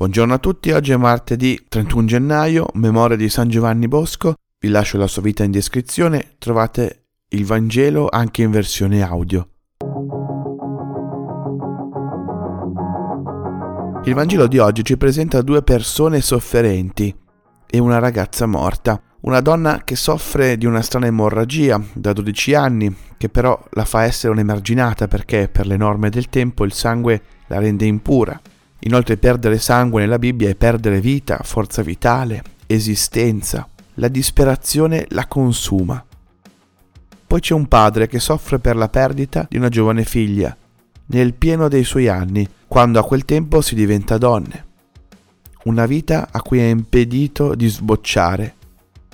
Buongiorno a tutti, oggi è martedì 31 gennaio, memoria di San Giovanni Bosco. Vi lascio la sua vita in descrizione, trovate il Vangelo anche in versione audio. Il Vangelo di oggi ci presenta due persone sofferenti e una ragazza morta. Una donna che soffre di una strana emorragia da 12 anni, che però la fa essere un'emarginata perché per le norme del tempo il sangue la rende impura. Inoltre perdere sangue nella Bibbia è perdere vita, forza vitale, esistenza. La disperazione la consuma. Poi c'è un padre che soffre per la perdita di una giovane figlia, nel pieno dei suoi anni, quando a quel tempo si diventa donne. Una vita a cui è impedito di sbocciare.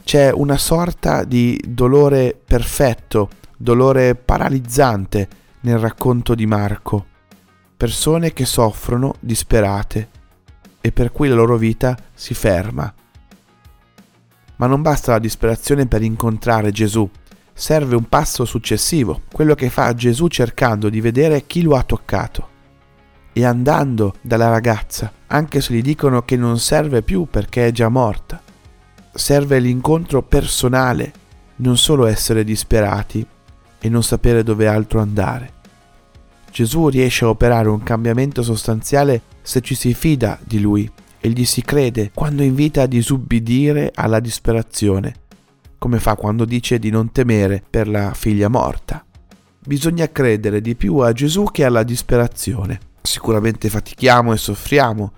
C'è una sorta di dolore perfetto, dolore paralizzante nel racconto di Marco persone che soffrono disperate e per cui la loro vita si ferma. Ma non basta la disperazione per incontrare Gesù, serve un passo successivo, quello che fa Gesù cercando di vedere chi lo ha toccato. E andando dalla ragazza, anche se gli dicono che non serve più perché è già morta, serve l'incontro personale, non solo essere disperati e non sapere dove altro andare. Gesù riesce a operare un cambiamento sostanziale se ci si fida di Lui e gli si crede quando invita a disubbidire alla disperazione, come fa quando dice di non temere per la figlia morta. Bisogna credere di più a Gesù che alla disperazione. Sicuramente fatichiamo e soffriamo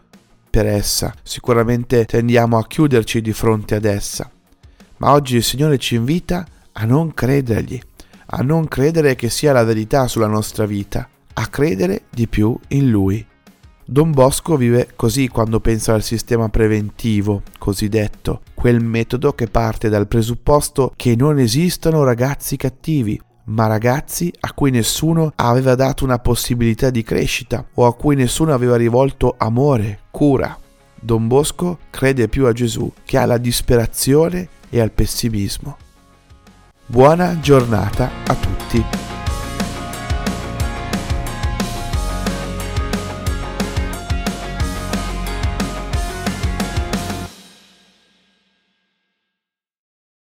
per essa, sicuramente tendiamo a chiuderci di fronte ad essa, ma oggi il Signore ci invita a non credergli, a non credere che sia la verità sulla nostra vita, a credere di più in lui. Don Bosco vive così quando pensa al sistema preventivo, cosiddetto, quel metodo che parte dal presupposto che non esistono ragazzi cattivi, ma ragazzi a cui nessuno aveva dato una possibilità di crescita o a cui nessuno aveva rivolto amore, cura. Don Bosco crede più a Gesù che alla disperazione e al pessimismo. Buona giornata a tutti.